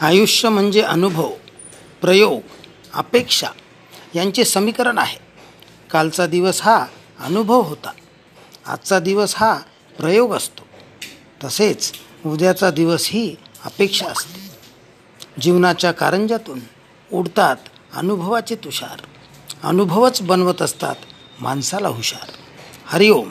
आयुष्य म्हणजे अनुभव प्रयोग अपेक्षा यांचे समीकरण आहे. कालचा दिवस हा अनुभव होता. आजचा दिवस हा प्रयोग असतो. तसेच उद्याचा दिवस ही अपेक्षा असते. जीवनाच्या कारंजातून उडतात अनुभवाचे तुषार. अनुभवच बनवत असतात माणसाला हुशार. हरिओम.